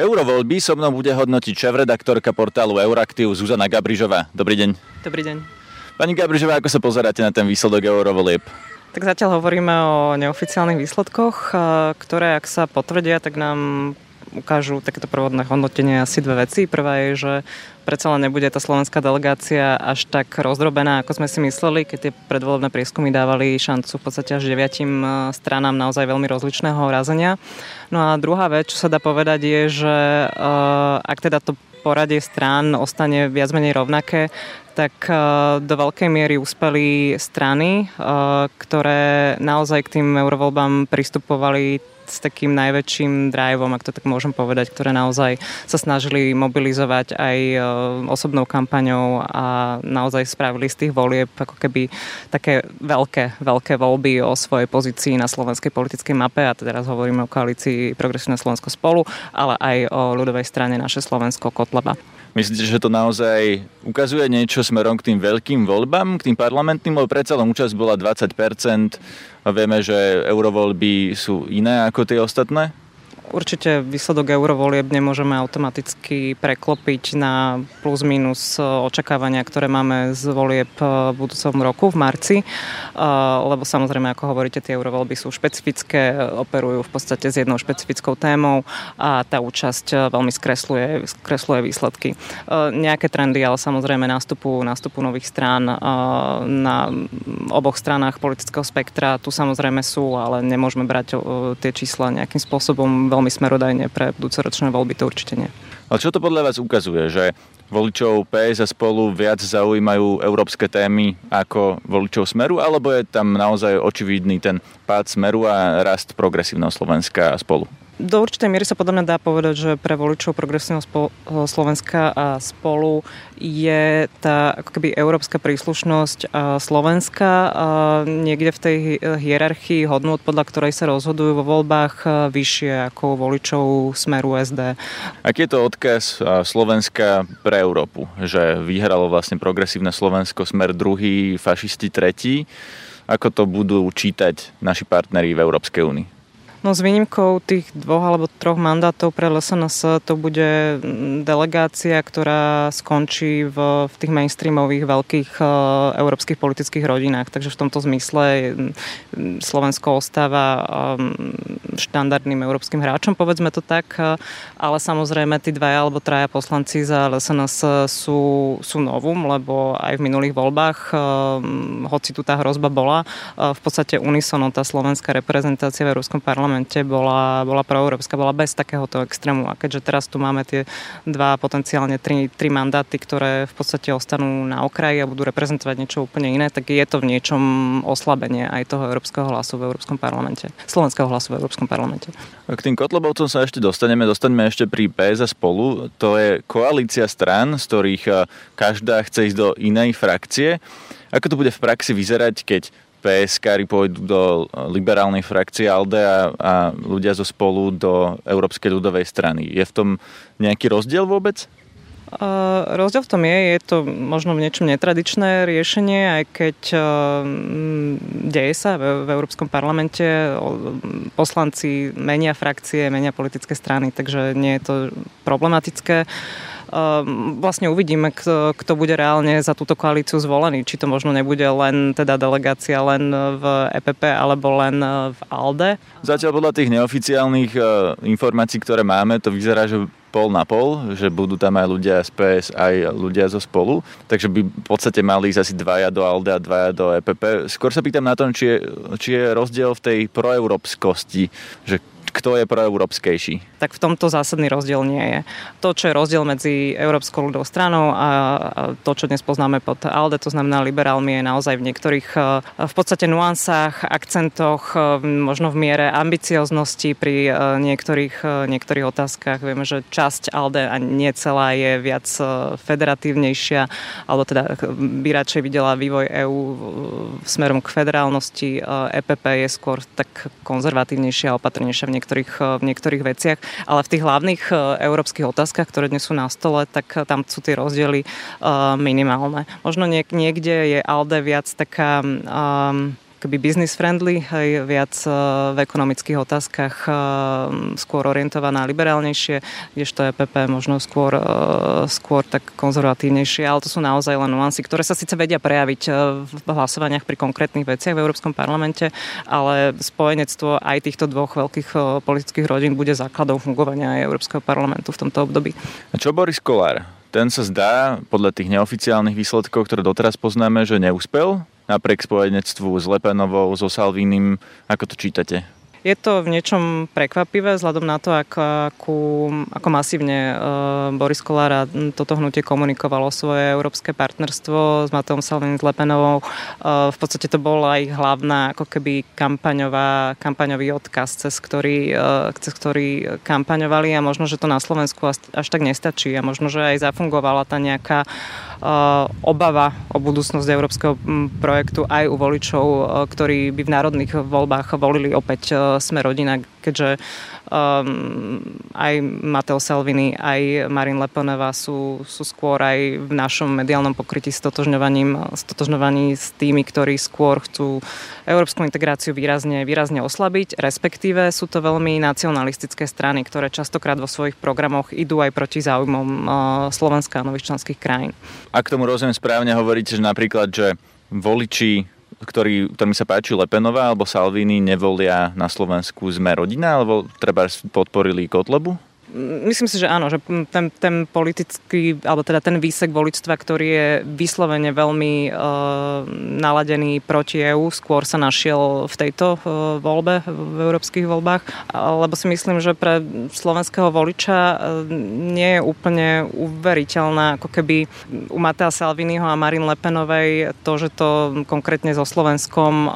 Eurovoľby so mnou bude hodnotiť šéf-redaktorka portálu Euraktiv Zuzana Gabrižová. Dobrý deň. Dobrý deň. Pani Gabrižová, ako sa pozeráte na ten výsledok eurovolieb? Tak zatiaľ hovoríme o neoficiálnych výsledkoch, ktoré ak sa potvrdia, tak nám ukážu takéto prvodné hodnotenie asi dve veci. Prvá je, že predsa len nebude tá slovenská delegácia až tak rozdrobená, ako sme si mysleli, keď tie predvolebné prieskumy dávali šancu v podstate až deviatim e, stranám naozaj veľmi rozličného razenia. No a druhá vec, čo sa dá povedať, je, že e, ak teda to poradie strán ostane viac menej rovnaké, tak e, do veľkej miery uspeli strany, ktoré naozaj k tým eurovoľbám pristupovali s takým najväčším driveom, ak to tak môžem povedať, ktoré naozaj sa snažili mobilizovať aj e, osobnou kampaňou a naozaj spravili z tých volieb ako keby také veľké, veľké voľby o svojej pozícii na slovenskej politickej mape a teraz hovoríme o koalícii Progresívne Slovensko spolu, ale aj o ľudovej strane naše Slovensko Kotleba. Myslíte, že to naozaj ukazuje niečo smerom k tým veľkým voľbám, k tým parlamentným, lebo predsa len účasť bola 20%, a vieme, že eurovoľby sú iné ako tie ostatné? Určite výsledok eurovolieb nemôžeme automaticky preklopiť na plus minus e, očakávania, ktoré máme z volieb e, v budúcom roku v marci, e, lebo samozrejme, ako hovoríte, tie eurovoľby sú špecifické, operujú v podstate s jednou špecifickou témou a tá účasť veľmi skresluje, skresluje výsledky. Nejaké trendy, ale samozrejme nástupu, nástupu nových strán na oboch stranách politického spektra tu samozrejme sú, ale nemôžeme brať tie čísla nejakým spôsobom veľmi smerodajne pre budúcoročné voľby, to určite nie. Ale čo to podľa vás ukazuje, že voličov PS a spolu viac zaujímajú európske témy ako voličov Smeru, alebo je tam naozaj očividný ten pád Smeru a rast progresívneho Slovenska a spolu? Do určitej miery sa podľa mňa dá povedať, že pre voličov progresívneho Slovenska a spolu je tá ako keby európska príslušnosť Slovenska niekde v tej hierarchii hodnot, podľa ktorej sa rozhodujú vo voľbách vyššie ako voličov smeru SD. Aký je to odkaz Slovenska pre Európu? Že vyhralo vlastne progresívne Slovensko smer druhý, fašisti tretí. Ako to budú čítať naši partneri v Európskej únii? No s výnimkou tých dvoch alebo troch mandátov pre LSNS to bude mm, delegácia, ktorá skončí v, v tých mainstreamových veľkých uh, európskych politických rodinách. Takže v tomto zmysle mm, Slovensko ostáva štandardným európskym hráčom, povedzme to tak. Ale samozrejme tí dvaja alebo traja poslanci za LSNS sú, sú novum, lebo aj v minulých voľbách, um, hoci tu tá hrozba bola, uh, v podstate unisono tá slovenská reprezentácia v Európskom parlamentu parlamente bola, bola proeurópska, bola bez takéhoto extrému. A keďže teraz tu máme tie dva, potenciálne tri, tri mandáty, ktoré v podstate ostanú na okraji a budú reprezentovať niečo úplne iné, tak je to v niečom oslabenie aj toho európskeho hlasu v Európskom parlamente. Slovenského hlasu v Európskom parlamente. K tým kotlobovcom sa ešte dostaneme. Dostaneme ešte pri PS a spolu. To je koalícia strán, z ktorých eh, každá chce ísť do inej frakcie. Ako to bude v praxi vyzerať, keď PSK pôjdu do liberálnej frakcie ALDE a, a ľudia zo spolu do Európskej ľudovej strany. Je v tom nejaký rozdiel vôbec? Uh, rozdiel v tom je, je to možno v niečom netradičné riešenie, aj keď uh, deje sa v, v Európskom parlamente, poslanci menia frakcie, menia politické strany, takže nie je to problematické. Uh, vlastne uvidíme, kto, kto bude reálne za túto koalíciu zvolený. Či to možno nebude len teda delegácia len v EPP alebo len v ALDE. Zatiaľ podľa tých neoficiálnych e, informácií, ktoré máme, to vyzerá, že pol na pol, že budú tam aj ľudia z PS, aj ľudia zo spolu. Takže by v podstate mali ísť asi dvaja do ALDE a dvaja do EPP. Skôr sa pýtam na tom, či je, či je rozdiel v tej proeurópskosti, že kto je proeurópskejší? Tak v tomto zásadný rozdiel nie je. To, čo je rozdiel medzi Európskou ľudovou stranou a to, čo dnes poznáme pod ALDE, to znamená liberálmi, je naozaj v niektorých e, v podstate nuansách, akcentoch, e, možno v miere ambicioznosti pri e, niektorých, niektorých otázkach. Vieme, že časť ALDE a nie celá je viac federatívnejšia, alebo teda by radšej videla vývoj EÚ smerom k federálnosti. EPP je skôr tak konzervatívnejšia a opatrnejšia v niektorých, eh, v niektorých veciach, ale v tých hlavných eh, európskych otázkach, ktoré dnes sú na stole, tak eh, tam sú tie rozdiely minimálne. Možno niekde je ALDE viac taká um, keby business friendly, aj viac v ekonomických otázkach skôr orientovaná liberálnejšie, kdežto EPP možno skôr, skôr tak konzervatívnejšie, ale to sú naozaj len nuancy, ktoré sa síce vedia prejaviť v hlasovaniach pri konkrétnych veciach v Európskom parlamente, ale spojenectvo aj týchto dvoch veľkých politických rodín bude základom fungovania aj Európskeho parlamentu v tomto období. A čo Boris Kolár? Ten sa zdá, podľa tých neoficiálnych výsledkov, ktoré doteraz poznáme, že neúspel napriek spojenectvu s Lepenovou, so Salvínim. Ako to čítate? Je to v niečom prekvapivé vzhľadom na to, ako, ako, ako masívne uh, Boris Kolár a toto hnutie komunikovalo svoje európske partnerstvo s Mateom Salvini s Lepenovou. Uh, v podstate to bola ich hlavná ako keby kampaňová, kampaňový odkaz, cez ktorý, uh, cez ktorý kampaňovali a možno, že to na Slovensku až, tak nestačí a možno, že aj zafungovala tá nejaká obava o budúcnosť európskeho projektu aj u voličov, ktorí by v národných voľbách volili opäť Sme rodina, keďže um, aj Mateo Salvini, aj Marin Leponová sú, sú skôr aj v našom mediálnom pokrytí stotožňovaním, stotožňovaní s tými, ktorí skôr chcú európsku integráciu výrazne, výrazne oslabiť, respektíve sú to veľmi nacionalistické strany, ktoré častokrát vo svojich programoch idú aj proti záujmom uh, Slovenska a nových členských krajín. Ak tomu rozumiem správne, hovoríte, že napríklad, že voliči ktorý, ktorým sa páči Lepenová alebo Salvini, nevolia na Slovensku sme rodina, alebo treba podporili Kotlebu? Myslím si, že áno, že ten, ten politický, alebo teda ten výsek voličstva, ktorý je vyslovene veľmi e, naladený proti EÚ, skôr sa našiel v tejto e, voľbe, v európskych voľbách, lebo si myslím, že pre slovenského voliča e, nie je úplne uveriteľná, ako keby u Matea Salviniho a Marin Lepenovej to, že to konkrétne so Slovenskom e,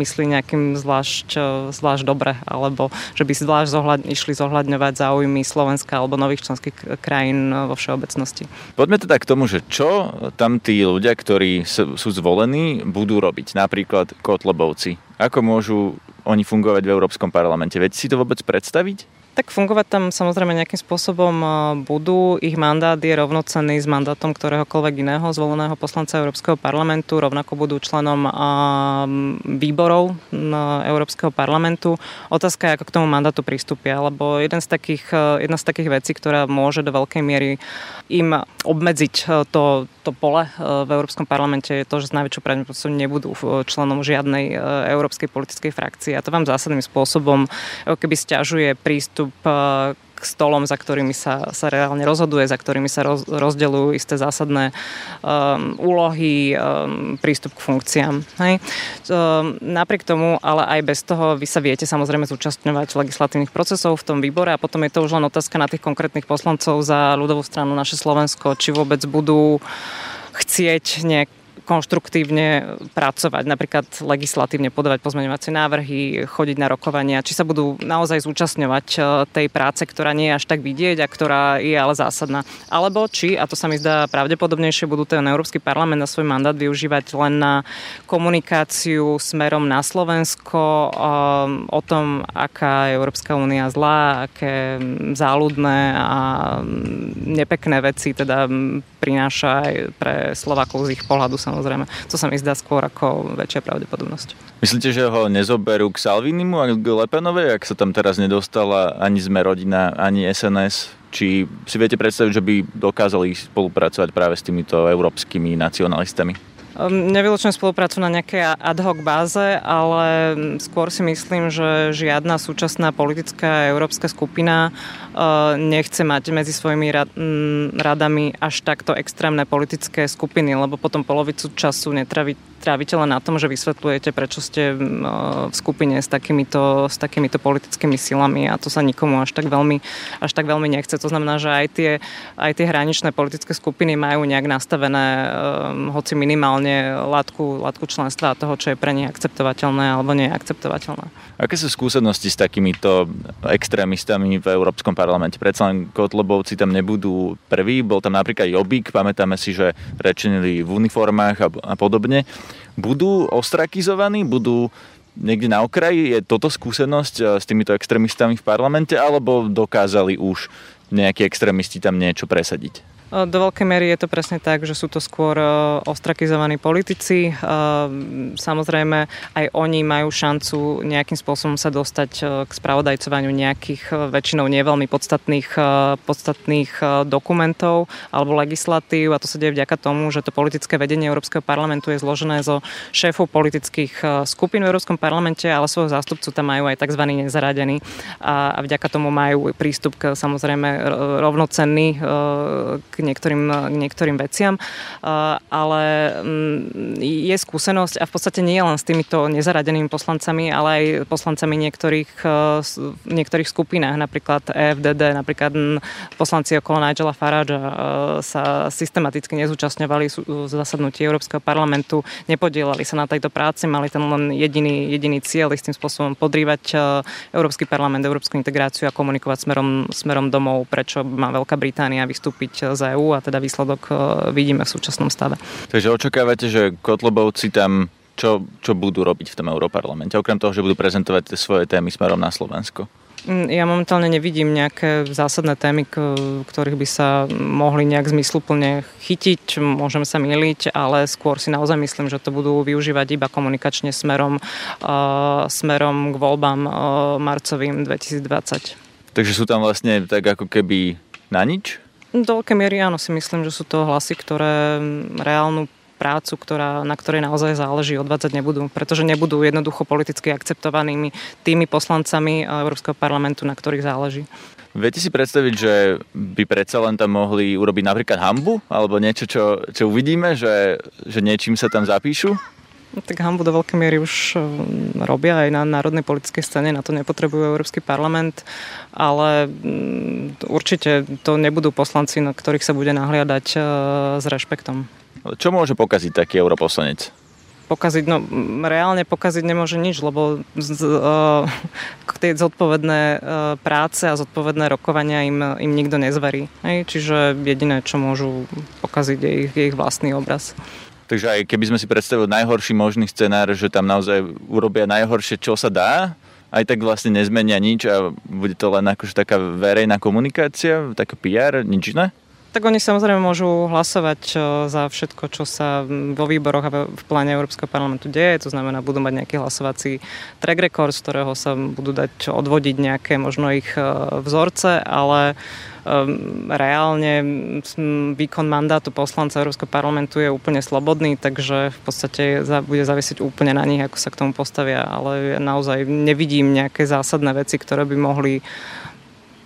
myslí nejakým zvlášť, e, zvlášť dobre, alebo že by zvlášť zohľad, išli zohľadňovať záujmy Slovenska alebo nových členských krajín vo všeobecnosti. Poďme teda k tomu, že čo tam tí ľudia, ktorí sú zvolení, budú robiť. Napríklad Kotlebovci. Ako môžu oni fungovať v Európskom parlamente? Viete si to vôbec predstaviť? Tak fungovať tam samozrejme nejakým spôsobom e, budú. Ich mandát je rovnocenný s mandátom ktoréhokoľvek iného zvoleného poslanca Európskeho parlamentu. Rovnako budú členom e, výborov Európskeho parlamentu. Otázka je, ako k tomu mandátu pristúpia, lebo jeden z takých, e, jedna z takých vecí, ktorá môže do veľkej miery im obmedziť to, to pole v Európskom parlamente je to, že z najväčšou pravdepodobnosťou nebudú členom žiadnej európskej politickej frakcie. A to vám zásadným spôsobom keby stiažuje prístup k stolom, za ktorými sa, sa reálne rozhoduje, za ktorými sa roz, rozdeľujú isté zásadné um, úlohy, um, prístup k funkciám. Hej. Um, napriek tomu, ale aj bez toho, vy sa viete samozrejme zúčastňovať legislatívnych procesov v tom výbore a potom je to už len otázka na tých konkrétnych poslancov za ľudovú stranu naše Slovensko, či vôbec budú chcieť nejak konštruktívne pracovať, napríklad legislatívne podávať pozmeňovacie návrhy, chodiť na rokovania, či sa budú naozaj zúčastňovať e, tej práce, ktorá nie je až tak vidieť a ktorá je ale zásadná. Alebo či, a to sa mi zdá pravdepodobnejšie, budú ten Európsky parlament na svoj mandát využívať len na komunikáciu smerom na Slovensko e, o tom, aká je Európska únia zlá, aké záľudné a nepekné veci teda prináša aj pre Slovákov z ich pohľadu samozrejme. To sa mi zdá skôr ako väčšia pravdepodobnosť. Myslíte, že ho nezoberú k Salvinimu a k Lepenovej, ak sa tam teraz nedostala ani sme rodina, ani SNS? Či si viete predstaviť, že by dokázali spolupracovať práve s týmito európskymi nacionalistami? Ehm, nevylučujem spoluprácu na nejakej ad hoc báze, ale skôr si myslím, že žiadna súčasná politická európska skupina ehm, nechce mať medzi svojimi radami až takto extrémne politické skupiny, lebo potom polovicu času netraví trávite len na tom, že vysvetľujete, prečo ste v skupine s takýmito, s takýmito politickými silami a to sa nikomu až tak veľmi, až tak veľmi nechce. To znamená, že aj tie, aj tie hraničné politické skupiny majú nejak nastavené, um, hoci minimálne látku, látku členstva a toho, čo je pre nich akceptovateľné alebo nie akceptovateľné. Aké sú skúsenosti s takýmito extrémistami v Európskom parlamente? Predsa len Kotlebovci tam nebudú prví, bol tam napríklad Jobík, pamätáme si, že rečenili v uniformách a, a podobne budú ostrakizovaní, budú niekde na okraji? Je toto skúsenosť eh, s týmito extrémistami v parlamente, alebo dokázali už nejakí extrémisti tam niečo presadiť? Do veľkej miery je to presne tak, že sú to skôr ostrakizovaní politici. Samozrejme, aj oni majú šancu nejakým spôsobom sa dostať k spravodajcovaniu nejakých väčšinou neveľmi podstatných, podstatných dokumentov alebo legislatív a to sa deje vďaka tomu, že to politické vedenie Európskeho parlamentu je zložené zo šéfov politických skupín v Európskom parlamente, ale svojho zástupcu tam majú aj tzv. nezaradení a vďaka tomu majú prístup k samozrejme rovnocenný k niektorým, k niektorým veciam, ale mm, je skúsenosť a v podstate nie len s týmito nezaradenými poslancami, ale aj poslancami niektorých, niektorých skupinách, napríklad EFDD, napríklad poslanci okolo Nigela Farage sa systematicky nezúčastňovali z zasadnutí Európskeho parlamentu, nepodielali sa na tejto práci, mali ten len jediný, jediný cieľ istým spôsobom podrývať Európsky parlament, európsku integráciu a komunikovať smerom, smerom domov, prečo má Veľká Británia vystúpiť z EÚ a teda výsledok e, vidíme v súčasnom stave. Takže očakávate, že Kotlobovci tam čo, čo budú robiť v tom Európarlamente, okrem toho, že budú prezentovať svoje témy smerom na Slovensko? Mm, ja momentálne nevidím nejaké zásadné témy, ktorých by sa mohli nejak zmysluplne chytiť. Môžem sa miliť, ale skôr si naozaj myslím, že to budú využívať iba komunikačne smerom, uh, smerom k voľbám uh, marcovým 2020. Takže sú tam vlastne tak ako keby na nič? Do veľkej miery áno, si myslím, že sú to hlasy, ktoré reálnu prácu, ktorá, na ktorej naozaj záleží, odvádzať nebudú, pretože nebudú jednoducho politicky akceptovanými tými poslancami Európskeho parlamentu, na ktorých záleží. Viete si predstaviť, že by predsa len tam mohli urobiť napríklad hambu? Alebo niečo, čo, čo uvidíme, že, že niečím sa tam zapíšu? No, tak hambu do veľkej miery už mm, robia aj na národnej politickej scéne, na to nepotrebujú Európsky parlament, ale mm, určite to nebudú poslanci, na ktorých sa bude nahliadať e, s rešpektom. Čo môže pokaziť taký europoslanec? pokaziť, no reálne pokaziť nemôže nič, lebo z, uh, tie zodpovedné uh, práce a zodpovedné rokovania im, im nikto nezverí. Hej? Čiže jediné, čo môžu pokaziť, je ich, je ich vlastný obraz. Takže aj keby sme si predstavili najhorší možný scenár, že tam naozaj urobia najhoršie, čo sa dá, aj tak vlastne nezmenia nič a bude to len akože taká verejná komunikácia, taká PR, nič iné? Tak oni samozrejme môžu hlasovať za všetko, čo sa vo výboroch a v pláne Európskeho parlamentu deje. To znamená, budú mať nejaký hlasovací track record, z ktorého sa budú dať odvodiť nejaké možno ich e, vzorce, ale reálne výkon mandátu poslanca Európskeho parlamentu je úplne slobodný, takže v podstate bude zavisiť úplne na nich, ako sa k tomu postavia, ale naozaj nevidím nejaké zásadné veci, ktoré by mohli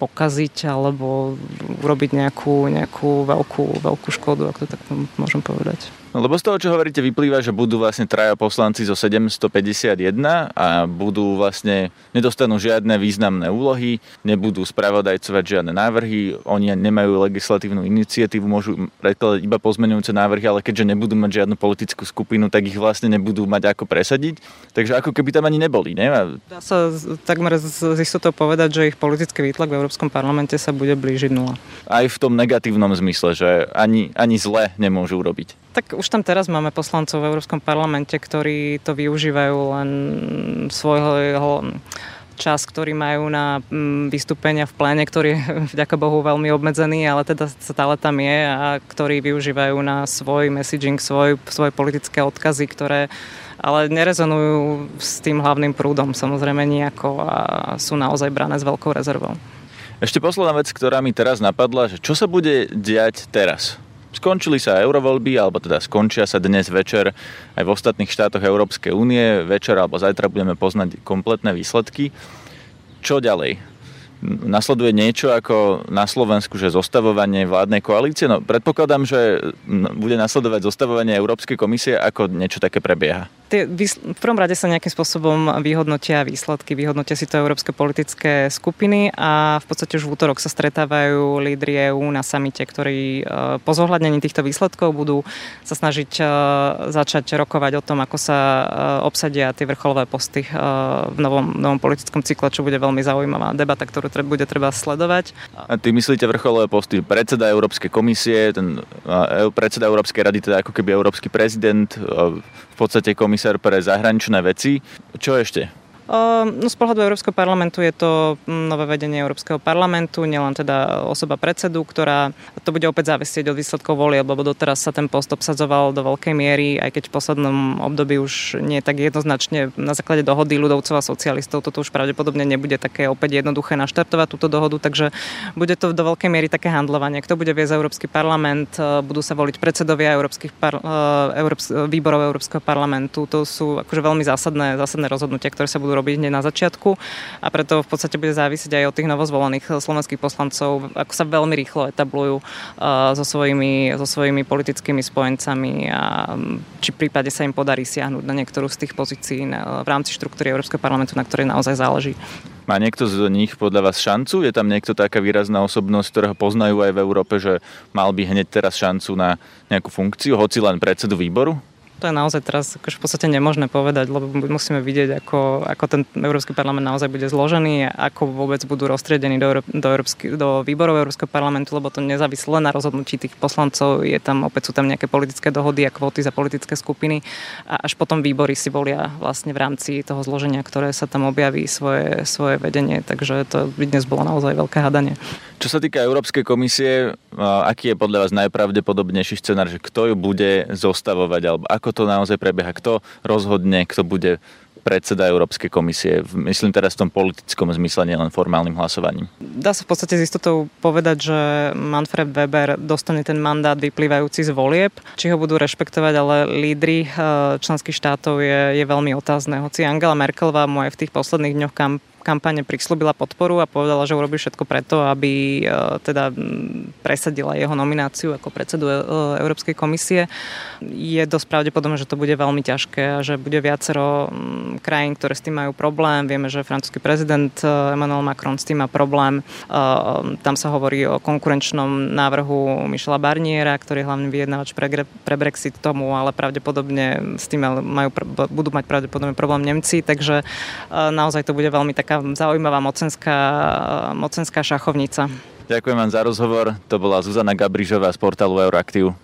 pokaziť alebo urobiť nejakú, nejakú veľkú, veľkú škodu, ako to tak môžem povedať. No, lebo z toho, čo hovoríte, vyplýva, že budú vlastne traja poslanci zo 751 a budú vlastne, nedostanú žiadne významné úlohy, nebudú spravodajcovať žiadne návrhy, oni nemajú legislatívnu iniciatívu, môžu predkladať iba pozmenujúce návrhy, ale keďže nebudú mať žiadnu politickú skupinu, tak ich vlastne nebudú mať ako presadiť. Takže ako keby tam ani neboli, ne? Dá sa takmer z istotou povedať, že ich politický výtlak v Európskom parlamente sa bude blížiť nula. Aj v tom negatívnom zmysle, že ani, ani zle nemôžu urobiť. Tak už tam teraz máme poslancov v Európskom parlamente, ktorí to využívajú len svojho čas, ktorý majú na mm, vystúpenia v pléne, ktorý je vďaka Bohu veľmi obmedzený, ale teda stále tam je a ktorí využívajú na svoj messaging, svoj, svoje politické odkazy, ktoré ale nerezonujú s tým hlavným prúdom samozrejme nejako a sú naozaj brané s veľkou rezervou. Ešte posledná vec, ktorá mi teraz napadla, že čo sa bude diať teraz? Skončili sa eurovoľby, alebo teda skončia sa dnes večer aj v ostatných štátoch Európskej únie. Večer alebo zajtra budeme poznať kompletné výsledky. Čo ďalej? Nasleduje niečo ako na Slovensku, že zostavovanie vládnej koalície? No predpokladám, že bude nasledovať zostavovanie Európskej komisie, ako niečo také prebieha tie, v prvom rade sa nejakým spôsobom vyhodnotia výsledky, vyhodnotia si to európske politické skupiny a v podstate už v útorok sa stretávajú lídry EU na samite, ktorí e, po zohľadnení týchto výsledkov budú sa snažiť e, začať rokovať o tom, ako sa e, obsadia tie vrcholové posty v novom, novom politickom cykle, čo bude veľmi zaujímavá debata, ktorú bude treba sledovať. A ty myslíte vrcholové posty predseda Európskej komisie, ten predseda Európskej rady, teda ako keby európsky prezident, v podstate komisár pre zahraničné veci. Čo ešte? No z pohľadu Európskeho parlamentu je to mm, nové vedenie Európskeho parlamentu, nielen teda osoba predsedu, ktorá to bude opäť závisieť od výsledkov volie, lebo doteraz sa ten post obsadzoval do veľkej miery, aj keď v poslednom období už nie tak jednoznačne na základe dohody ľudovcov a socialistov. Toto už pravdepodobne nebude také opäť jednoduché naštartovať túto dohodu, takže bude to do veľkej miery také handlovanie. Kto bude viesť Európsky parlament, e, budú sa voliť predsedovia Európskych par, e, Európs, výborov Európskeho parlamentu. To sú akože veľmi zásadné, zásadné rozhodnutia, ktoré sa budú robiť hneď na začiatku a preto v podstate bude závisieť aj od tých novozvolených slovenských poslancov, ako sa veľmi rýchlo etablujú uh, so svojimi, so svojimi politickými spojencami a či v prípade sa im podarí siahnuť na niektorú z tých pozícií v rámci štruktúry Európskeho parlamentu, na ktorej naozaj záleží. Má niekto z nich podľa vás šancu? Je tam niekto taká výrazná osobnosť, ktorého poznajú aj v Európe, že mal by hneď teraz šancu na nejakú funkciu, hoci len predsedu výboru? To je naozaj teraz akože v podstate nemožné povedať, lebo musíme vidieť, ako, ako ten Európsky parlament naozaj bude zložený, ako vôbec budú roztriedení do, do, Európsky, do výborov Európskeho parlamentu, lebo to nezávisí len na rozhodnutí tých poslancov, je tam opäť sú tam nejaké politické dohody a kvóty za politické skupiny a až potom výbory si volia vlastne v rámci toho zloženia, ktoré sa tam objaví svoje, svoje vedenie, takže to by dnes bolo naozaj veľké hadanie. Čo sa týka Európskej komisie, aký je podľa vás najpravdepodobnejší scenár, že kto ju bude zostavovať, alebo ako to naozaj prebieha, kto rozhodne, kto bude predseda Európskej komisie, myslím teraz v tom politickom zmysle, nielen formálnym hlasovaním. Dá sa v podstate s istotou povedať, že Manfred Weber dostane ten mandát vyplývajúci z volieb. Či ho budú rešpektovať, ale lídry eh, členských štátov je, je veľmi otázne. Hoci Angela Merkelová mu aj v tých posledných dňoch kam kampane prislúbila podporu a povedala, že urobí všetko preto, aby e, teda presadila jeho nomináciu ako predsedu e, Európskej komisie. Je dosť pravdepodobné, že to bude veľmi ťažké a že bude viacero krajín, ktoré s tým majú problém. Vieme, že francúzsky prezident e, Emmanuel Macron s tým má problém. Tam sa hovorí o konkurenčnom návrhu Michela Barniera, ktorý je hlavný vyjednávač pre, pre Brexit tomu, ale pravdepodobne s tým majú, budú mať pravdepodobne problém Nemci, takže naozaj to bude veľmi taká taká zaujímavá mocenská, mocenská šachovnica. Ďakujem vám za rozhovor. To bola Zuzana Gabrižová z portálu Euroaktiv.